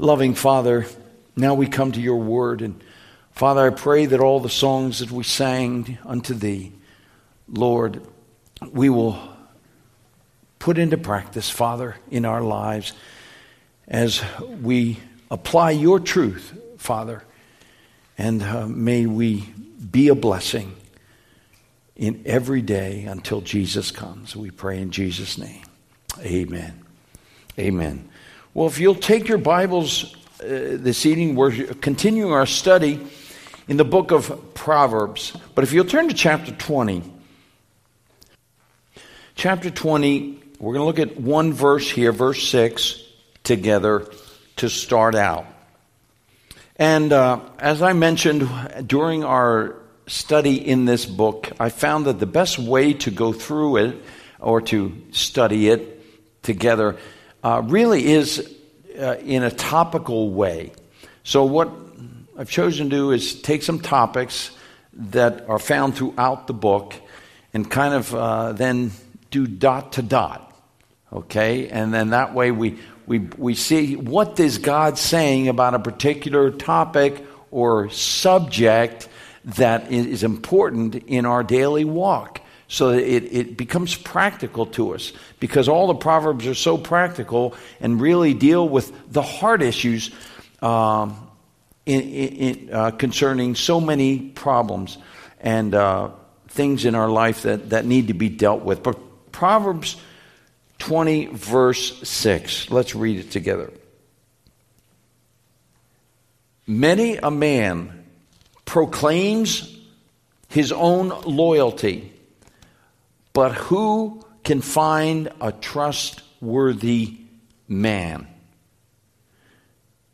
Loving Father, now we come to your word. And Father, I pray that all the songs that we sang unto thee, Lord, we will put into practice, Father, in our lives as we apply your truth, Father. And uh, may we be a blessing in every day until Jesus comes. We pray in Jesus' name. Amen. Amen. Well, if you'll take your Bibles uh, this evening, we're continuing our study in the book of Proverbs. But if you'll turn to chapter 20, chapter 20, we're going to look at one verse here, verse 6, together to start out. And uh, as I mentioned during our study in this book, I found that the best way to go through it or to study it together uh, really is uh, in a topical way. So, what I've chosen to do is take some topics that are found throughout the book and kind of uh, then do dot to dot. Okay? And then that way we, we, we see what is God saying about a particular topic or subject that is important in our daily walk so that it, it becomes practical to us because all the proverbs are so practical and really deal with the hard issues um, in, in, uh, concerning so many problems and uh, things in our life that, that need to be dealt with. But proverbs 20 verse 6 let's read it together. Many a man proclaims his own loyalty, but who can find a trustworthy man?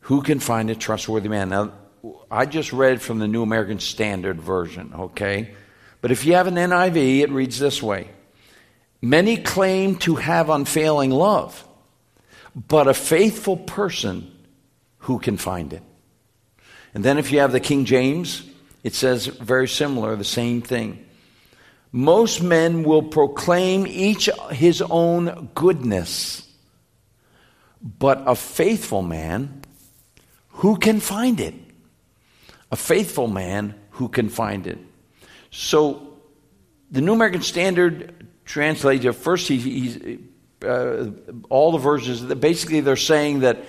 Who can find a trustworthy man? Now, I just read from the New American Standard Version, okay? But if you have an NIV, it reads this way Many claim to have unfailing love, but a faithful person, who can find it? And then if you have the King James, it says very similar, the same thing. Most men will proclaim each his own goodness, but a faithful man, who can find it? A faithful man, who can find it? So, the New American Standard translates. First, he, he's, uh, all the verses, basically, they're saying that,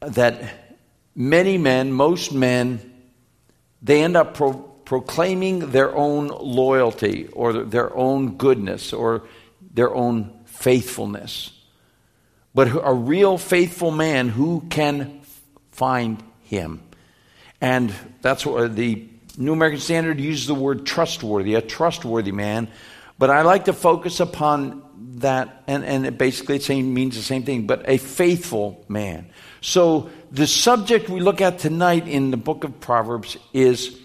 that many men, most men, they end up pro- proclaiming their own loyalty or their own goodness or their own faithfulness. But a real faithful man, who can find him? And that's what the New American Standard uses the word trustworthy, a trustworthy man. But I like to focus upon that, and, and it basically it means the same thing, but a faithful man. So the subject we look at tonight in the book of Proverbs is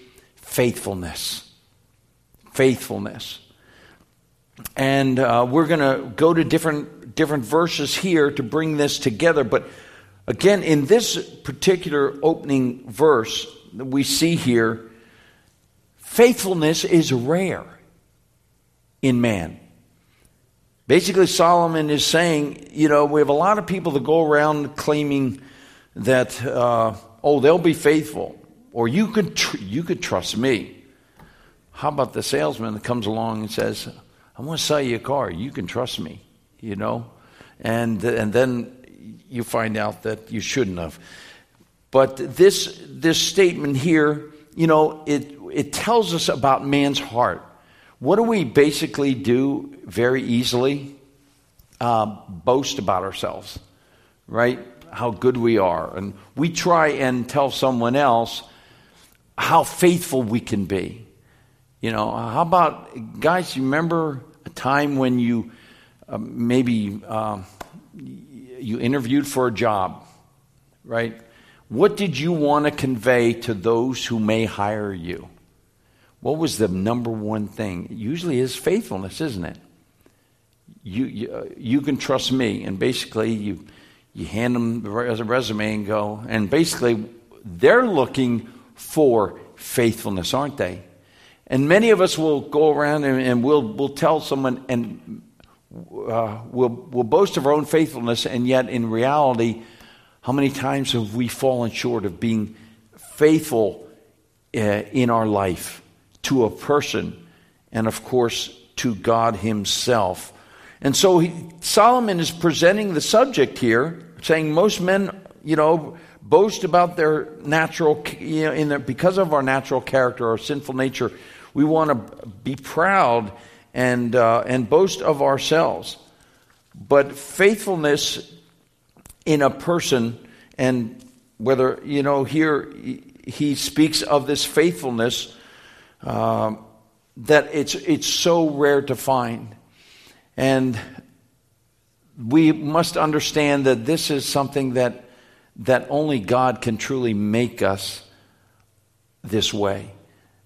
faithfulness. Faithfulness. And uh, we're going to go to different, different verses here to bring this together. But again, in this particular opening verse that we see here, faithfulness is rare in man. Basically, Solomon is saying, you know, we have a lot of people that go around claiming that, uh, oh, they'll be faithful, or you could, tr- you could trust me. How about the salesman that comes along and says, I want to sell you a car, you can trust me, you know? And, and then you find out that you shouldn't have. But this, this statement here, you know, it, it tells us about man's heart. What do we basically do very easily? Uh, boast about ourselves, right? how good we are. And we try and tell someone else how faithful we can be. You know, how about, guys, you remember a time when you uh, maybe uh, you interviewed for a job, right? What did you want to convey to those who may hire you? What was the number one thing? Usually is faithfulness, isn't it? You, you, uh, you can trust me. And basically, you you hand them a resume and go, and basically they're looking for faithfulness, aren't they? And many of us will go around and, and we'll, we'll tell someone and uh, we'll, we'll boast of our own faithfulness, and yet in reality, How many times have we fallen short of being faithful uh, in our life to a person and, of course, to God Himself? And so he, Solomon is presenting the subject here, saying most men, you know, boast about their natural, you know, in their, because of our natural character, our sinful nature, we want to be proud and, uh, and boast of ourselves. But faithfulness in a person, and whether, you know, here he speaks of this faithfulness uh, that it's, it's so rare to find. And we must understand that this is something that, that only God can truly make us this way.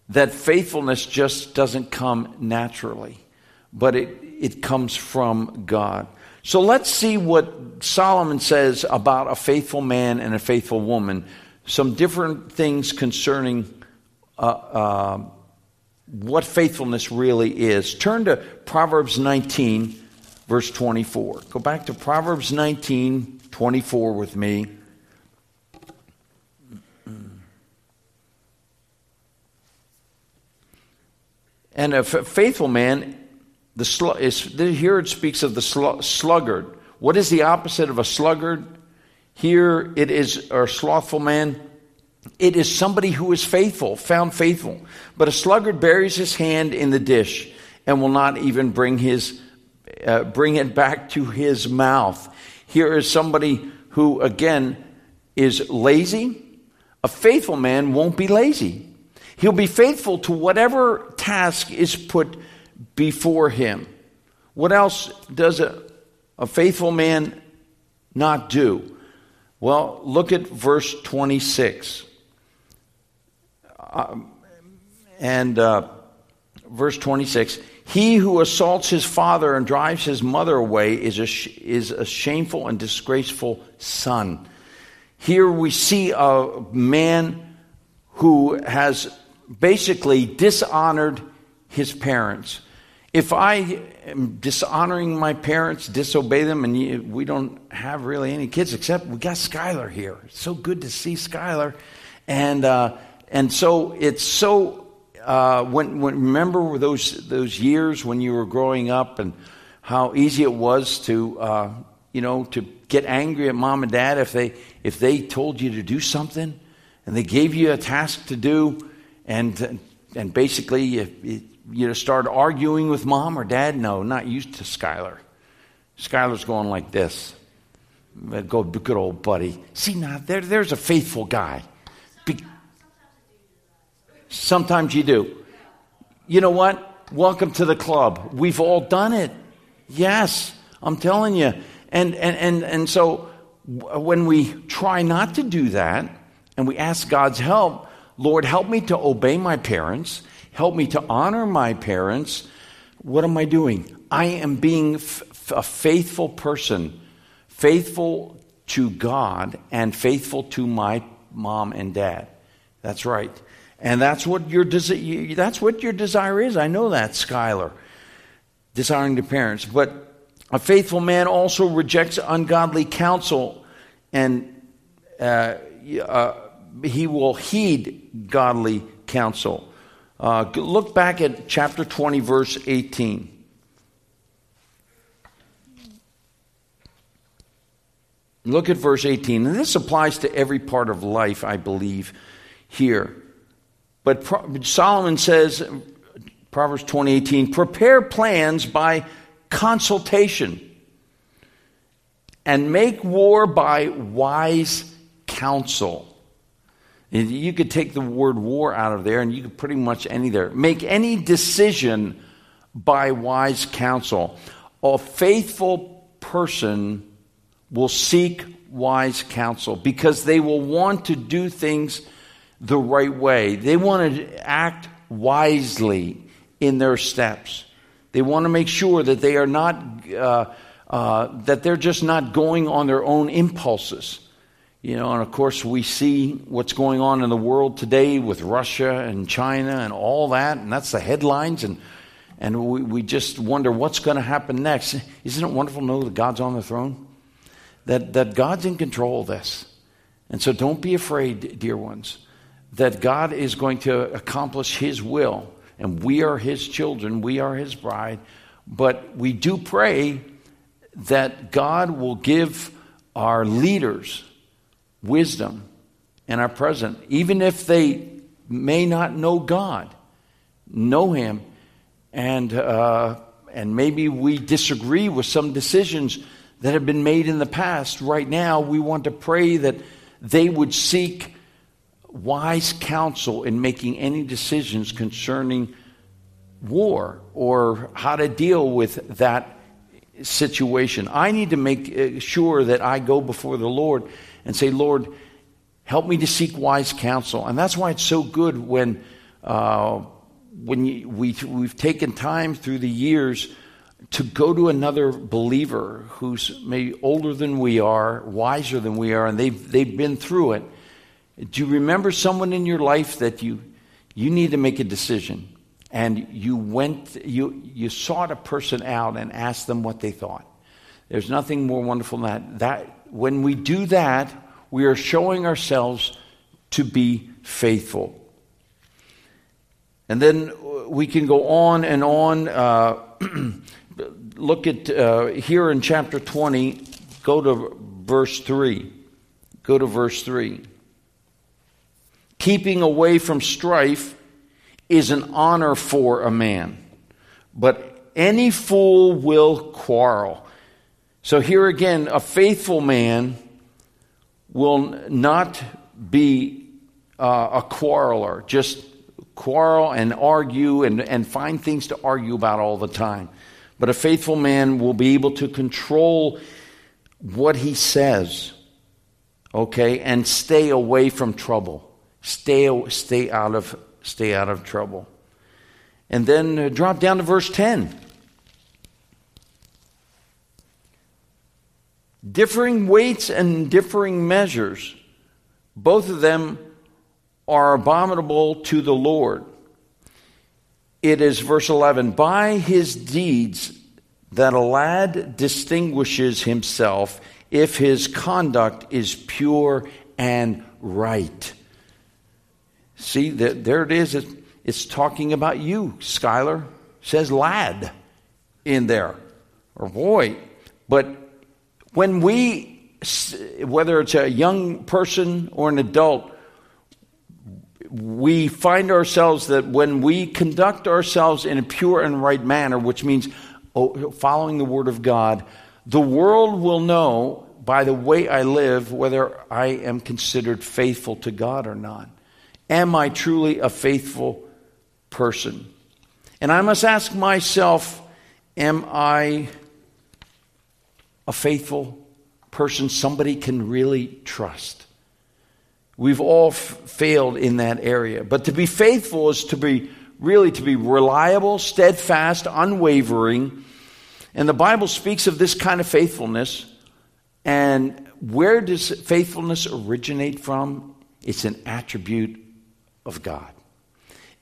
That faithfulness just doesn't come naturally, but it, it comes from God. So let's see what Solomon says about a faithful man and a faithful woman. Some different things concerning uh, uh, what faithfulness really is. Turn to Proverbs 19, verse 24. Go back to Proverbs 19, 24 with me. And a faithful man, the sl- is, here it speaks of the sl- sluggard. What is the opposite of a sluggard? Here it is a slothful man it is somebody who is faithful, found faithful. But a sluggard buries his hand in the dish and will not even bring his uh, bring it back to his mouth. Here is somebody who again is lazy. A faithful man won't be lazy. He'll be faithful to whatever task is put before him. What else does a, a faithful man not do? Well, look at verse 26. Um, and uh, verse 26 He who assaults his father and drives his mother away is a, is a shameful and disgraceful son. Here we see a man who has basically dishonored his parents. If I am dishonoring my parents, disobey them, and we don't have really any kids except we got Skylar here. It's so good to see Skylar. And uh, and so it's so, uh, when, when, remember those, those years when you were growing up and how easy it was to, uh, you know, to get angry at mom and dad if they, if they told you to do something and they gave you a task to do and, and basically you, you start arguing with mom or dad? No, not used to Skylar. Skylar's going like this. Uh, go, good old buddy. See now, there, there's a faithful guy. Be, Sometimes you do. You know what? Welcome to the club. We've all done it. Yes, I'm telling you. And, and, and, and so when we try not to do that and we ask God's help, Lord, help me to obey my parents, help me to honor my parents, what am I doing? I am being f- a faithful person, faithful to God and faithful to my mom and dad. That's right. And that's what your desi- that's what your desire is. I know that, Skylar. Desiring the parents. But a faithful man also rejects ungodly counsel and uh, uh, he will heed godly counsel. Uh, look back at chapter 20, verse 18. Look at verse 18. And this applies to every part of life, I believe, here. But Solomon says, Proverbs 20:18, prepare plans by consultation and make war by wise counsel. You could take the word war out of there and you could pretty much any there. Make any decision by wise counsel. A faithful person will seek wise counsel because they will want to do things the right way. They want to act wisely in their steps. They want to make sure that they are not, uh, uh, that they're just not going on their own impulses. You know, and of course, we see what's going on in the world today with Russia and China and all that, and that's the headlines, and, and we, we just wonder what's going to happen next. Isn't it wonderful to know that God's on the throne? That, that God's in control of this And so don't be afraid, dear ones, that God is going to accomplish His will. And we are His children, we are His bride. But we do pray that God will give our leaders wisdom and our present, even if they may not know God, know Him, and, uh, and maybe we disagree with some decisions that have been made in the past. Right now, we want to pray that they would seek wise counsel in making any decisions concerning war or how to deal with that situation. I need to make uh, sure that I go before the Lord and say, Lord, help me to seek wise counsel. And that's why it's so good when, uh, when you, we, we've taken time through the years to go to another believer who's maybe older than we are, wiser than we are, and they've, they've been through it. Do you remember someone in your life that you, you need to make a decision? And you went, you, you sought a person out and asked them what they thought. There's nothing more wonderful than that. that. When we do that, we are showing ourselves to be faithful. And then we can go on and on. Uh, look at uh, here in chapter 20, go to verse 3. Go to verse 3. Keeping away from strife is an honor for a man, but any fool will quarrel. So here again, a faithful man will not be uh, a quarreler, just quarrel and argue and, and find things to argue about all the time. But a faithful man will be able to control what he says, okay, and stay away from trouble. Stay, stay, out, of, stay out of trouble. And then uh, drop down to verse 10. Differing weights and differing measures, both of them are abominable to the Lord it is verse 11 by his deeds that a lad distinguishes himself if his conduct is pure and right. See, there it is. It's talking about you, Skylar. says lad in there, or boy. But when we, whether it's a young person or an adult, we find ourselves that when we conduct ourselves in a pure and right manner, which means oh, following the Word of God, the world will know by the way I live whether I am considered faithful to God or not. Am I truly a faithful person? And I must ask myself, am I a faithful person somebody can really trust? We've all f- failed in that area. But to be faithful is to be really to be reliable, steadfast, unwavering. And the Bible speaks of this kind of faithfulness. And where does faithfulness originate from? It's an attribute of God.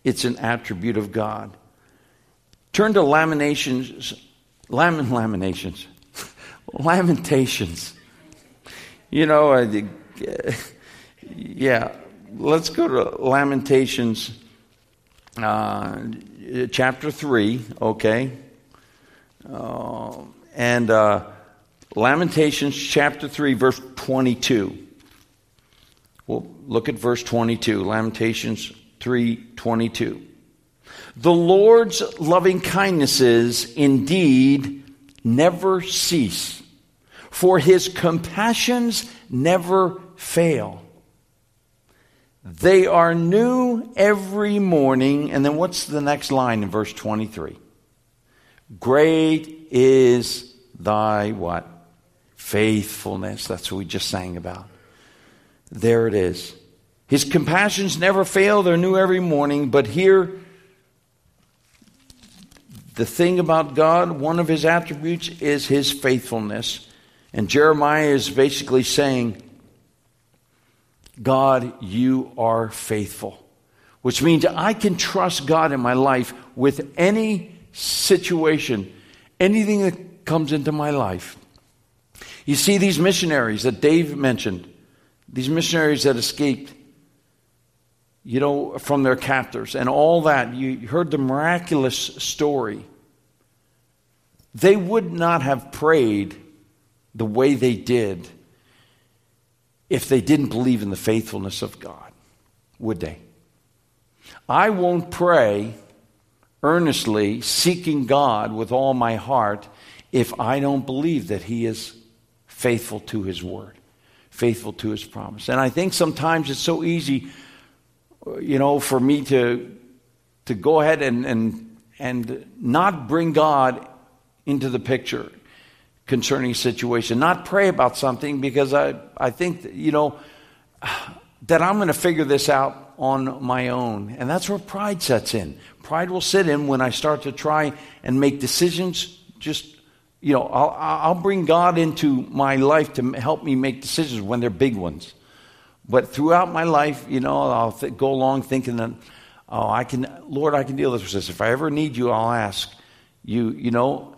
It's an attribute of God. Turn to Lamentations, Lam- Lamentations, Lamentations. You know, yeah, let's go to Lamentations uh, chapter 3, okay? Uh, and uh, Lamentations chapter 3, verse 22. Well, look at verse 22. Lamentations 3 22. The Lord's loving kindnesses indeed never cease, for his compassions never fail. They are new every morning. And then what's the next line in verse 23? Great is thy what? Faithfulness. That's what we just sang about. There it is. His compassions never fail, they're new every morning. But here, the thing about God, one of his attributes is his faithfulness. And Jeremiah is basically saying, God, you are faithful. Which means I can trust God in my life with any situation, anything that comes into my life. You see, these missionaries that Dave mentioned, these missionaries that escaped, you know, from their captors and all that, you heard the miraculous story. They would not have prayed the way they did if they didn't believe in the faithfulness of God, would they? I won't pray earnestly, seeking God with all my heart, if I don't believe that He is faithful to His word, faithful to His promise. And I think sometimes it's so easy, you know, for me to, to go ahead and, and, and not bring God into the picture concerning situation, not pray about something because I, I think, that, you know, that I'm going to figure this out on my own. And that's where pride sets in. Pride will sit in when I start to try and make decisions. Just, you know, I'll, I'll bring God into my life to help me make decisions when they're big ones. But throughout my life, you know, I'll th- go along thinking that, oh, I can, Lord, I can deal with this. If I ever need you, I'll ask you, you know,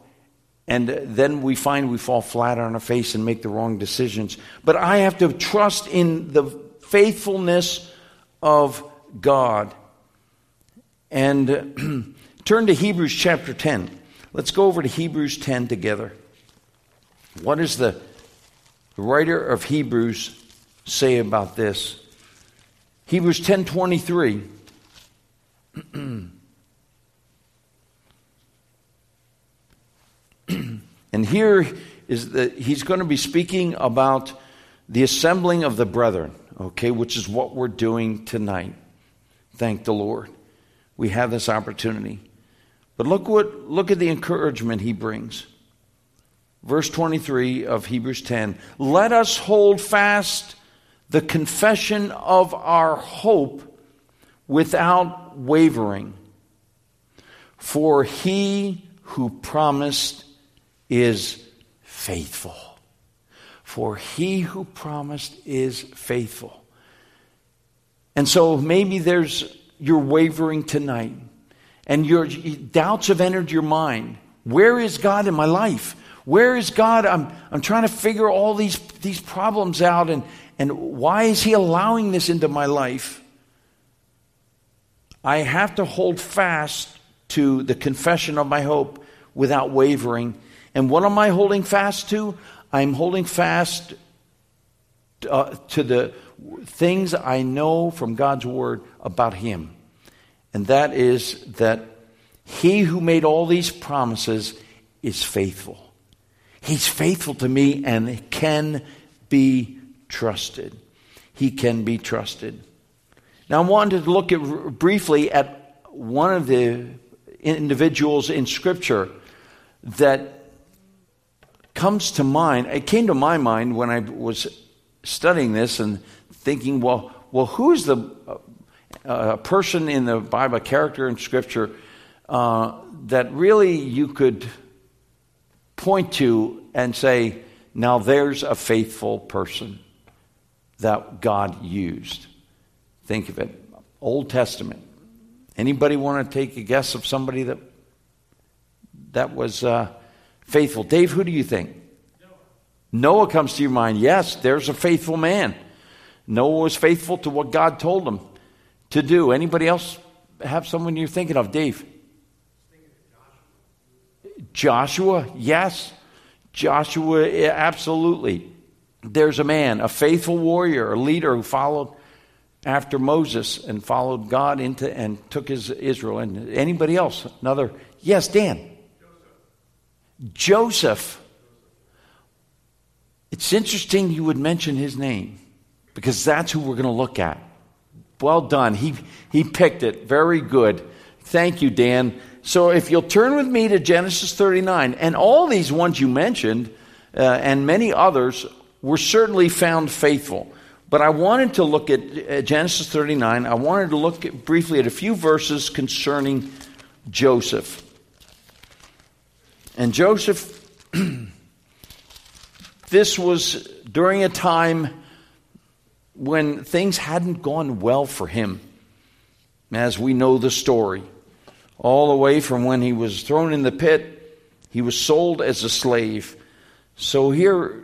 and then we find we fall flat on our face and make the wrong decisions. But I have to trust in the faithfulness of God. And turn to Hebrews chapter 10. Let's go over to Hebrews 10 together. What is the writer of Hebrews say about this? Hebrews 10:23 and here is that he's going to be speaking about the assembling of the brethren, okay, which is what we're doing tonight. Thank the Lord. We have this opportunity. But look what look at the encouragement he brings. Verse 23 of Hebrews 10. Let us hold fast the confession of our hope without wavering. For he who promised is faithful. For he who promised is faithful. And so maybe there's you're wavering tonight and your doubts have entered your mind. Where is God in my life? Where is God? I'm, I'm trying to figure all these, these problems out and, and why is He allowing this into my life? I have to hold fast to the confession of my hope without wavering. And what am I holding fast to? I'm holding fast uh, to the things I know from God's Word about Him. And that is that He who made all these promises is faithful. He's faithful to me and can be trusted. He can be trusted. Now, I wanted to look at, briefly at one of the individuals in Scripture that comes to mind. It came to my mind when I was studying this and thinking, well, well, who's the uh, person in the Bible, character in Scripture uh, that really you could point to and say, now there's a faithful person that God used. Think of it. Old Testament. Anybody want to take a guess of somebody that that was uh, faithful? Dave, who do you think? Noah. Noah comes to your mind. Yes, there's a faithful man. Noah was faithful to what God told him to do. Anybody else have someone you're thinking of? Dave. Joshua, yes. Joshua, absolutely. There's a man, a faithful warrior, a leader who followed after Moses and followed God into and took his Israel. And anybody else? Another? Yes, Dan. Joseph. Joseph. It's interesting you would mention his name because that's who we're going to look at. Well done. He, he picked it. Very good. Thank you, Dan. So if you'll turn with me to Genesis 39, and all these ones you mentioned, uh, and many others, were certainly found faithful. But I wanted to look at uh, Genesis 39. I wanted to look at, briefly at a few verses concerning Joseph. And Joseph, this was during a time when things hadn't gone well for him, as we know the story. All the way from when he was thrown in the pit, he was sold as a slave. So here,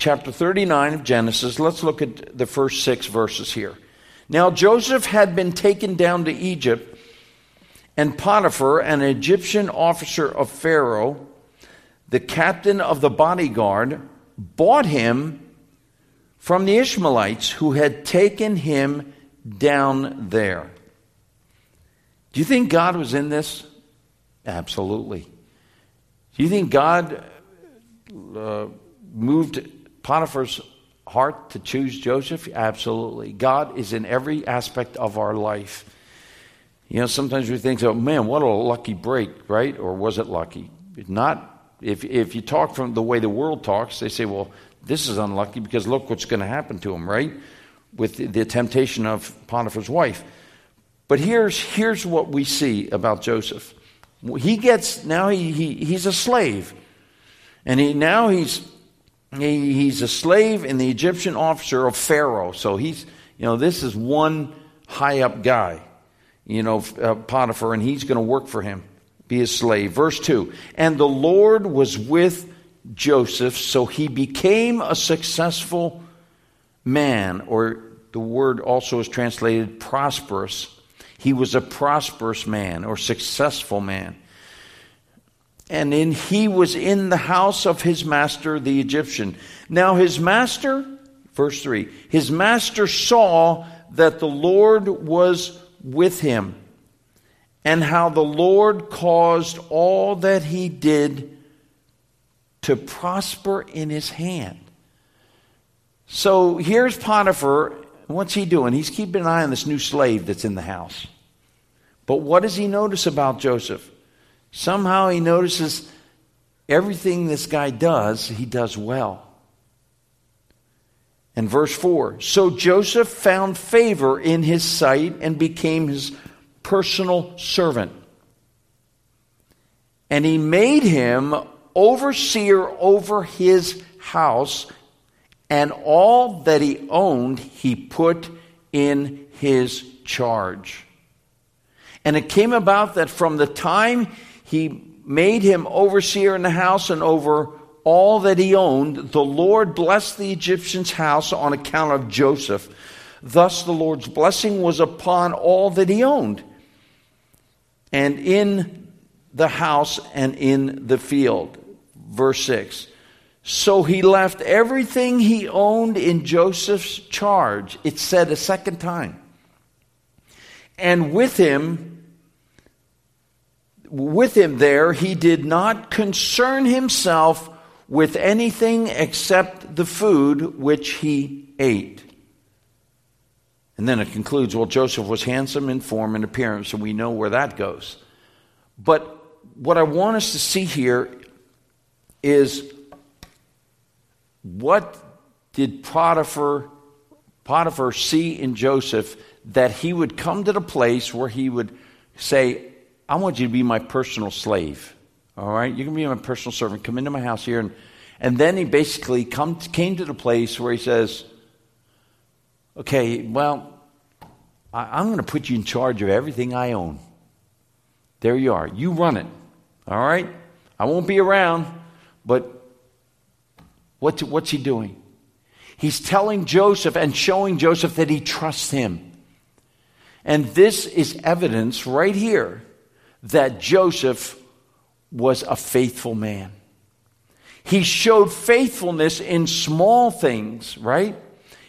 chapter 39 of Genesis. Let's look at the first six verses here. Now, Joseph had been taken down to Egypt, and Potiphar, an Egyptian officer of Pharaoh, the captain of the bodyguard, bought him from the Ishmaelites who had taken him down there. Do you think God was in this? Absolutely. Do you think God uh, moved Potiphar's heart to choose Joseph? Absolutely. God is in every aspect of our life. You know, sometimes we think, oh man, what a lucky break, right? Or was it lucky? Not. If, if you talk from the way the world talks, they say, well, this is unlucky because look what's going to happen to him, right? With the, the temptation of Potiphar's wife. But here's, here's what we see about Joseph. He gets, now he, he, he's a slave. And he, now he's he, he's a slave and the Egyptian officer of Pharaoh. So he's, you know, this is one high up guy, you know, uh, Potiphar, and he's going to work for him, be a slave. Verse 2 And the Lord was with Joseph, so he became a successful man, or the word also is translated prosperous. He was a prosperous man or successful man and in he was in the house of his master the Egyptian. Now his master, verse 3, his master saw that the Lord was with him, and how the Lord caused all that he did to prosper in his hand. So here's Potiphar. What's he doing? He's keeping an eye on this new slave that's in the house. But what does he notice about Joseph? Somehow he notices everything this guy does, he does well. And verse 4 So Joseph found favor in his sight and became his personal servant. And he made him overseer over his house, and all that he owned he put in his charge. And it came about that from the time he made him overseer in the house and over all that he owned. The Lord blessed the Egyptian's house on account of Joseph. Thus the Lord's blessing was upon all that he owned, and in the house and in the field. Verse 6. So he left everything he owned in Joseph's charge. It said a second time. And with him with him there, he did not concern himself with anything except the food which he ate. And then it concludes well, Joseph was handsome in form and appearance, and we know where that goes. But what I want us to see here is what did Potiphar, Potiphar see in Joseph that he would come to the place where he would say, I want you to be my personal slave. All right? You can be my personal servant. Come into my house here. And, and then he basically come, came to the place where he says, Okay, well, I, I'm going to put you in charge of everything I own. There you are. You run it. All right? I won't be around, but what's, what's he doing? He's telling Joseph and showing Joseph that he trusts him. And this is evidence right here that Joseph was a faithful man. He showed faithfulness in small things, right?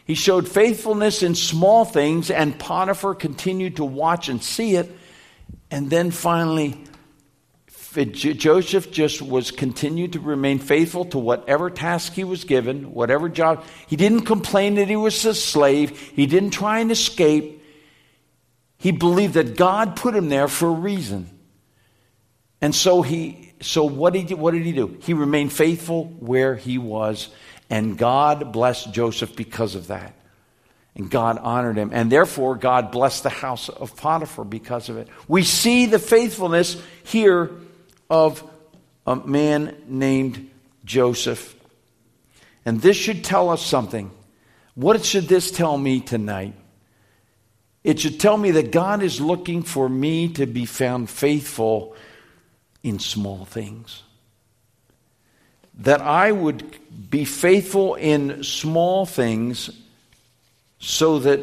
He showed faithfulness in small things, and Potiphar continued to watch and see it. And then finally, Joseph just was continued to remain faithful to whatever task he was given, whatever job. He didn't complain that he was a slave. He didn't try and escape. He believed that God put him there for a reason. And so he so what did he, what did he do? He remained faithful where he was, and God blessed Joseph because of that. And God honored him. And therefore, God blessed the house of Potiphar because of it. We see the faithfulness here of a man named Joseph. And this should tell us something. What should this tell me tonight? It should tell me that God is looking for me to be found faithful in small things. that I would be faithful in small things so that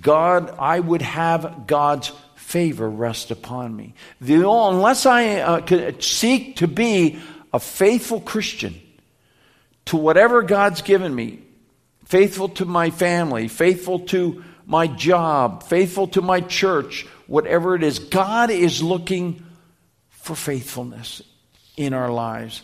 God, I would have God's favor rest upon me. The, unless I uh, seek to be a faithful Christian to whatever God's given me, faithful to my family, faithful to my job, faithful to my church, whatever it is, God is looking for faithfulness in our lives.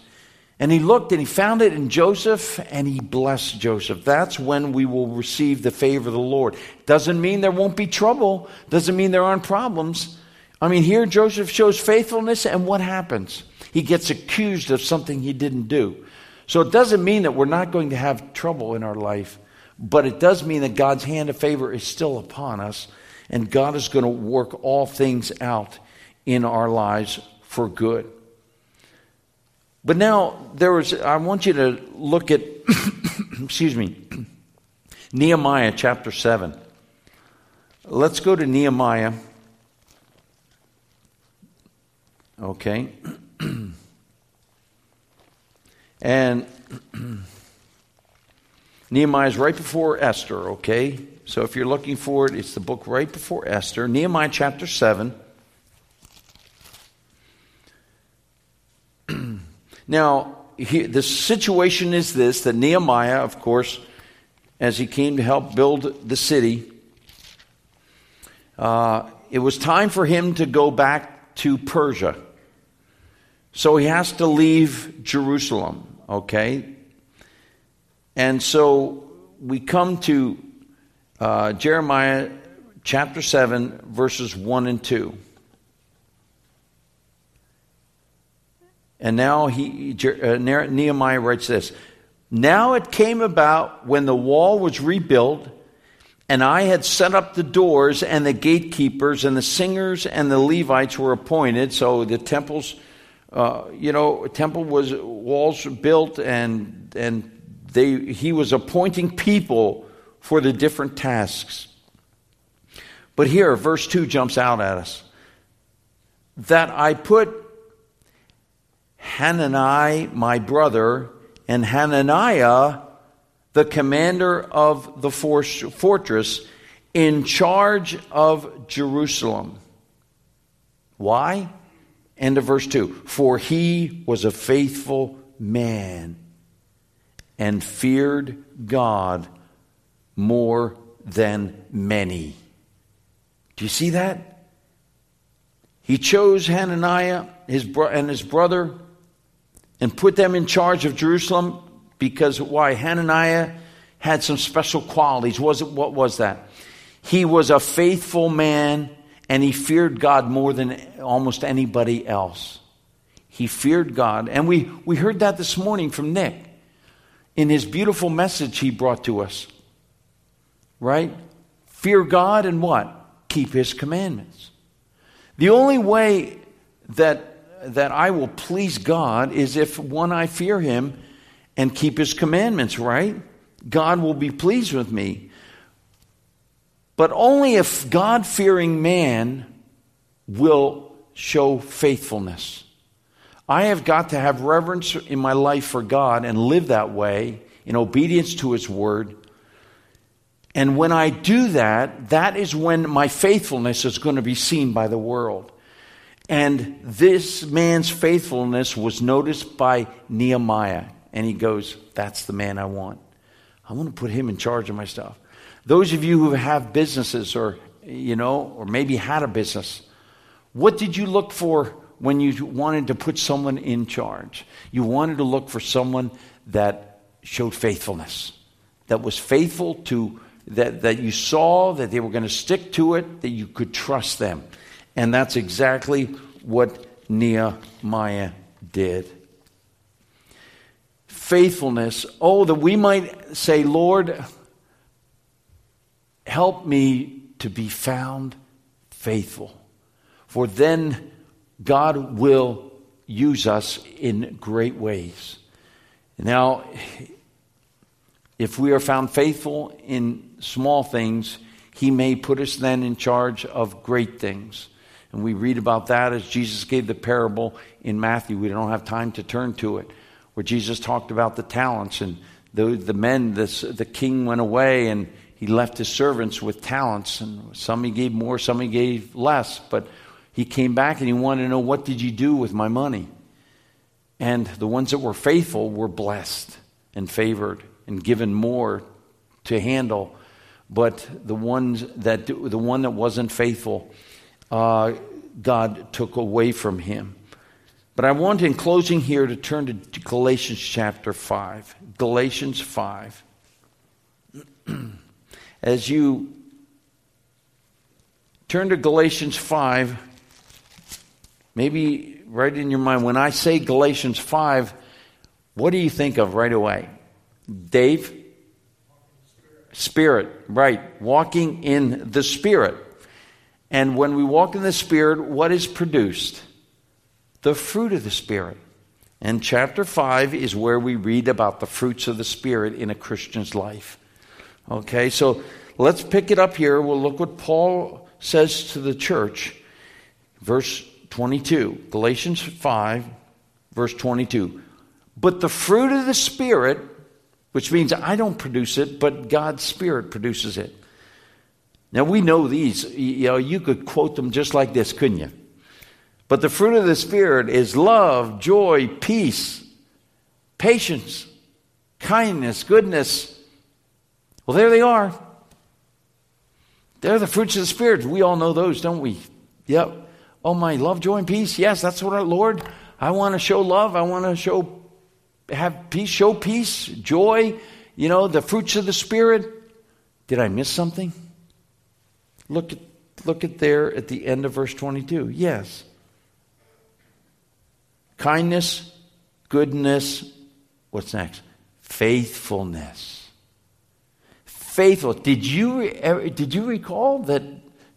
And he looked and he found it in Joseph and he blessed Joseph. That's when we will receive the favor of the Lord. Doesn't mean there won't be trouble, doesn't mean there aren't problems. I mean, here Joseph shows faithfulness, and what happens? He gets accused of something he didn't do. So it doesn't mean that we're not going to have trouble in our life, but it does mean that God's hand of favor is still upon us, and God is going to work all things out in our lives for good. But now there was I want you to look at excuse me Nehemiah chapter 7. Let's go to Nehemiah. Okay. and Nehemiah is right before Esther, okay? So if you're looking for it, it's the book right before Esther, Nehemiah chapter 7. Now, he, the situation is this that Nehemiah, of course, as he came to help build the city, uh, it was time for him to go back to Persia. So he has to leave Jerusalem, okay? And so we come to uh, Jeremiah chapter 7, verses 1 and 2. And now he, uh, Nehemiah writes this Now it came about when the wall was rebuilt, and I had set up the doors, and the gatekeepers, and the singers, and the Levites were appointed. So the temples, uh, you know, temple was walls built, and and they he was appointing people for the different tasks. But here, verse two jumps out at us that I put Hanani, my brother, and Hananiah, the commander of the fortress, in charge of Jerusalem. Why? End of verse 2. For he was a faithful man and feared God more than many. Do you see that? He chose Hananiah his bro- and his brother and put them in charge of Jerusalem because why? Hananiah had some special qualities. Was it, what was that? He was a faithful man and he feared God more than almost anybody else. He feared God. And we, we heard that this morning from Nick in his beautiful message he brought to us. Right? Fear God and what? Keep his commandments. The only way that that I will please God is if, one, I fear Him and keep His commandments, right? God will be pleased with me. But only if God fearing man will show faithfulness. I have got to have reverence in my life for God and live that way in obedience to His word. And when I do that, that is when my faithfulness is going to be seen by the world. And this man's faithfulness was noticed by Nehemiah. And he goes, That's the man I want. I want to put him in charge of my stuff. Those of you who have businesses or, you know, or maybe had a business, what did you look for when you wanted to put someone in charge? You wanted to look for someone that showed faithfulness, that was faithful to, that, that you saw that they were going to stick to it, that you could trust them. And that's exactly what Nehemiah did. Faithfulness. Oh, that we might say, Lord, help me to be found faithful. For then God will use us in great ways. Now, if we are found faithful in small things, He may put us then in charge of great things. And we read about that as Jesus gave the parable in Matthew. We don't have time to turn to it. where Jesus talked about the talents and the, the men, the king went away and he left his servants with talents, and some he gave more, some he gave less. But he came back and he wanted to know, What did you do with my money? And the ones that were faithful were blessed and favored and given more to handle. But the ones that the one that wasn't faithful, uh, God took away from him. But I want, in closing here, to turn to Galatians chapter 5. Galatians 5. As you turn to Galatians 5, maybe right in your mind, when I say Galatians 5, what do you think of right away? Dave? Spirit, right. Walking in the Spirit. And when we walk in the Spirit, what is produced? The fruit of the Spirit. And chapter 5 is where we read about the fruits of the Spirit in a Christian's life. Okay, so let's pick it up here. We'll look what Paul says to the church. Verse 22, Galatians 5, verse 22. But the fruit of the Spirit, which means I don't produce it, but God's Spirit produces it. Now we know these. You know, you could quote them just like this, couldn't you? But the fruit of the Spirit is love, joy, peace, patience, kindness, goodness. Well, there they are. They're the fruits of the Spirit. We all know those, don't we? Yep. Oh, my love, joy, and peace. Yes, that's what our Lord. I want to show love. I want to show, have peace, show peace, joy. You know, the fruits of the Spirit. Did I miss something? Look at, look at there at the end of verse 22. Yes. Kindness, goodness. What's next? Faithfulness. Faithful. Did you, did you recall that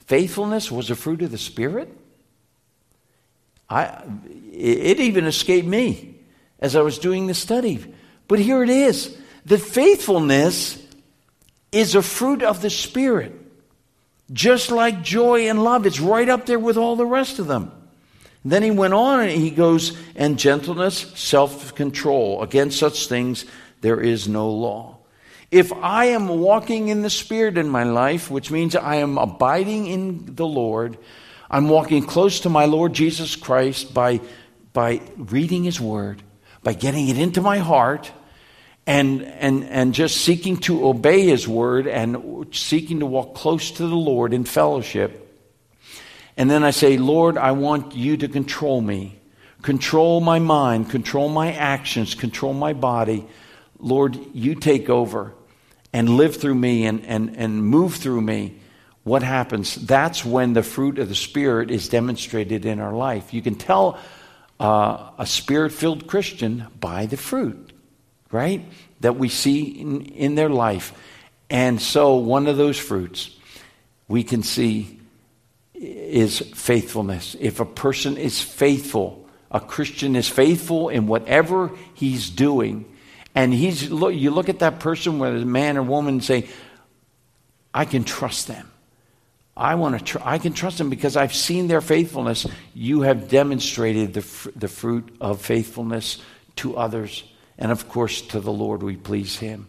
faithfulness was a fruit of the Spirit? I, it even escaped me as I was doing the study. But here it is that faithfulness is a fruit of the Spirit. Just like joy and love, it's right up there with all the rest of them. Then he went on and he goes, and gentleness, self control. Against such things there is no law. If I am walking in the Spirit in my life, which means I am abiding in the Lord, I'm walking close to my Lord Jesus Christ by, by reading His Word, by getting it into my heart, and, and, and just seeking to obey His Word and seeking to walk close to the Lord in fellowship. And then I say, Lord, I want you to control me. Control my mind, control my actions, control my body. Lord, you take over and live through me and, and, and move through me what happens? That's when the fruit of the Spirit is demonstrated in our life. You can tell uh, a spirit filled Christian by the fruit, right? That we see in, in their life. And so, one of those fruits we can see is faithfulness. If a person is faithful, a Christian is faithful in whatever he's doing, and he's look, you look at that person, whether it's a man or woman, and say, I can trust them. I want to. Tr- I can trust them because I've seen their faithfulness. You have demonstrated the fr- the fruit of faithfulness to others, and of course to the Lord. We please Him.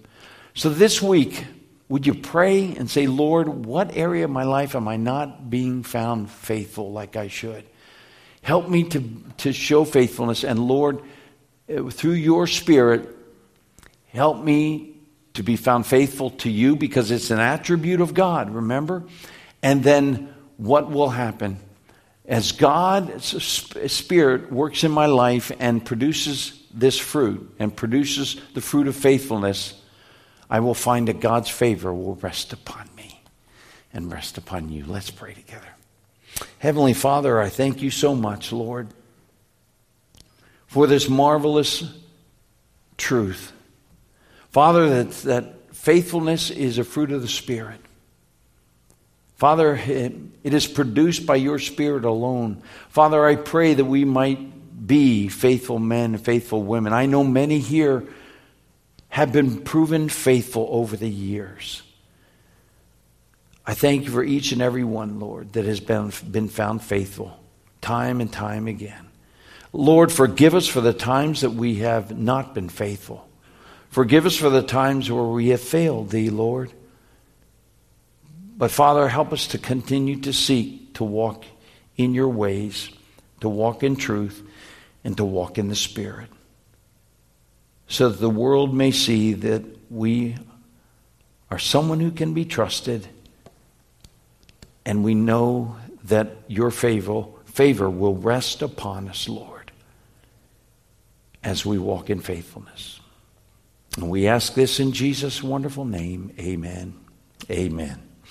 So this week, would you pray and say, Lord, what area of my life am I not being found faithful like I should? Help me to to show faithfulness, and Lord, uh, through Your Spirit, help me to be found faithful to You because it's an attribute of God. Remember. And then what will happen? As God's Spirit works in my life and produces this fruit and produces the fruit of faithfulness, I will find that God's favor will rest upon me and rest upon you. Let's pray together. Heavenly Father, I thank you so much, Lord, for this marvelous truth. Father, that, that faithfulness is a fruit of the Spirit. Father, it is produced by your Spirit alone. Father, I pray that we might be faithful men and faithful women. I know many here have been proven faithful over the years. I thank you for each and every one, Lord, that has been, been found faithful time and time again. Lord, forgive us for the times that we have not been faithful. Forgive us for the times where we have failed thee, Lord. But Father, help us to continue to seek to walk in your ways, to walk in truth, and to walk in the Spirit. So that the world may see that we are someone who can be trusted, and we know that your favor, favor will rest upon us, Lord, as we walk in faithfulness. And we ask this in Jesus' wonderful name. Amen. Amen.